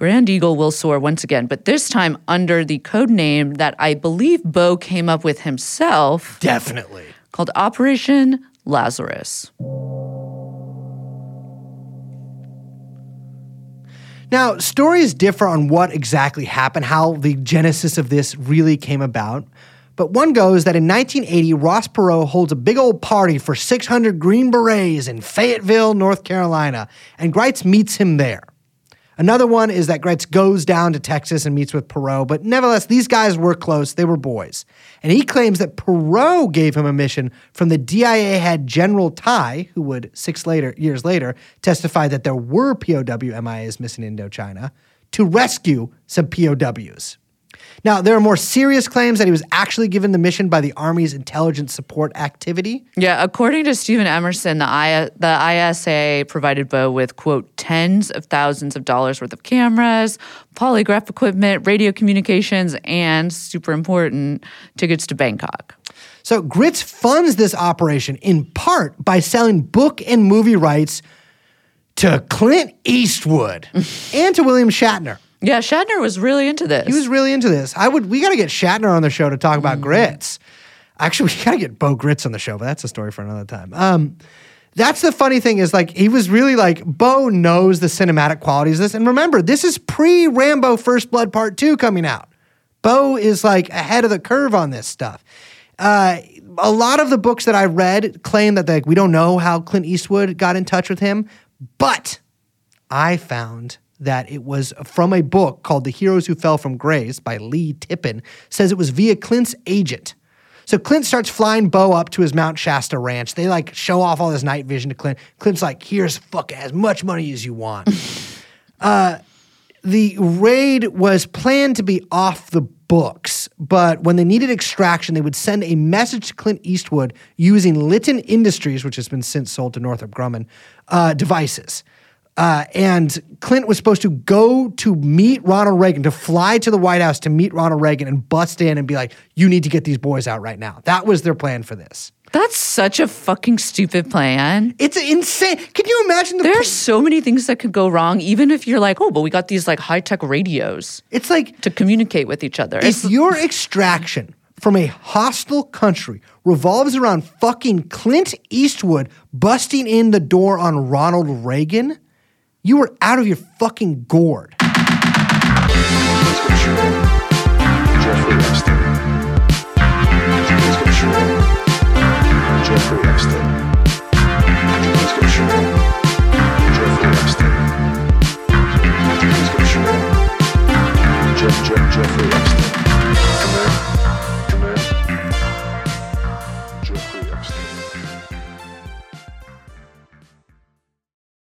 Grand Eagle will soar once again, but this time under the code name that I believe Bo came up with himself Definitely. called Operation Lazarus. Now, stories differ on what exactly happened, how the genesis of this really came about. But one goes that in 1980, Ross Perot holds a big old party for 600 Green Berets in Fayetteville, North Carolina, and Gritz meets him there. Another one is that Gritz goes down to Texas and meets with Perot, but nevertheless, these guys were close. They were boys. And he claims that Perot gave him a mission from the DIA head General Tighe, who would six later, years later testify that there were POW MIAs missing in Indochina, to rescue some POWs. Now, there are more serious claims that he was actually given the mission by the Army's Intelligence Support Activity. Yeah, according to Steven Emerson, the, I, the ISA provided Bo with, quote, tens of thousands of dollars worth of cameras, polygraph equipment, radio communications, and, super important, tickets to Bangkok. So Gritz funds this operation in part by selling book and movie rights to Clint Eastwood and to William Shatner. Yeah, Shatner was really into this. He was really into this. I would. We got to get Shatner on the show to talk about Gritz. Actually, we got to get Bo Gritz on the show, but that's a story for another time. Um, that's the funny thing is like he was really like Bo knows the cinematic qualities of this, and remember this is pre Rambo First Blood Part Two coming out. Bo is like ahead of the curve on this stuff. Uh, a lot of the books that I read claim that like we don't know how Clint Eastwood got in touch with him, but I found that it was from a book called The Heroes Who Fell from Grace by Lee Tippin, says it was via Clint's agent. So Clint starts flying Bo up to his Mount Shasta ranch. They like show off all his night vision to Clint. Clint's like, here's fuck as much money as you want. uh, the raid was planned to be off the books, but when they needed extraction, they would send a message to Clint Eastwood using Litton Industries, which has been since sold to Northrop Grumman, uh, devices. Uh, and Clint was supposed to go to meet Ronald Reagan, to fly to the White House to meet Ronald Reagan and bust in and be like, you need to get these boys out right now. That was their plan for this. That's such a fucking stupid plan. It's insane. Can you imagine the. There are so many things that could go wrong, even if you're like, oh, but we got these like high tech radios it's like to communicate with each other. if It's- your extraction from a hostile country revolves around fucking Clint Eastwood busting in the door on Ronald Reagan, you were out of your fucking gourd. Jeffrey Epstein. Jeff, Jeff, Jeffrey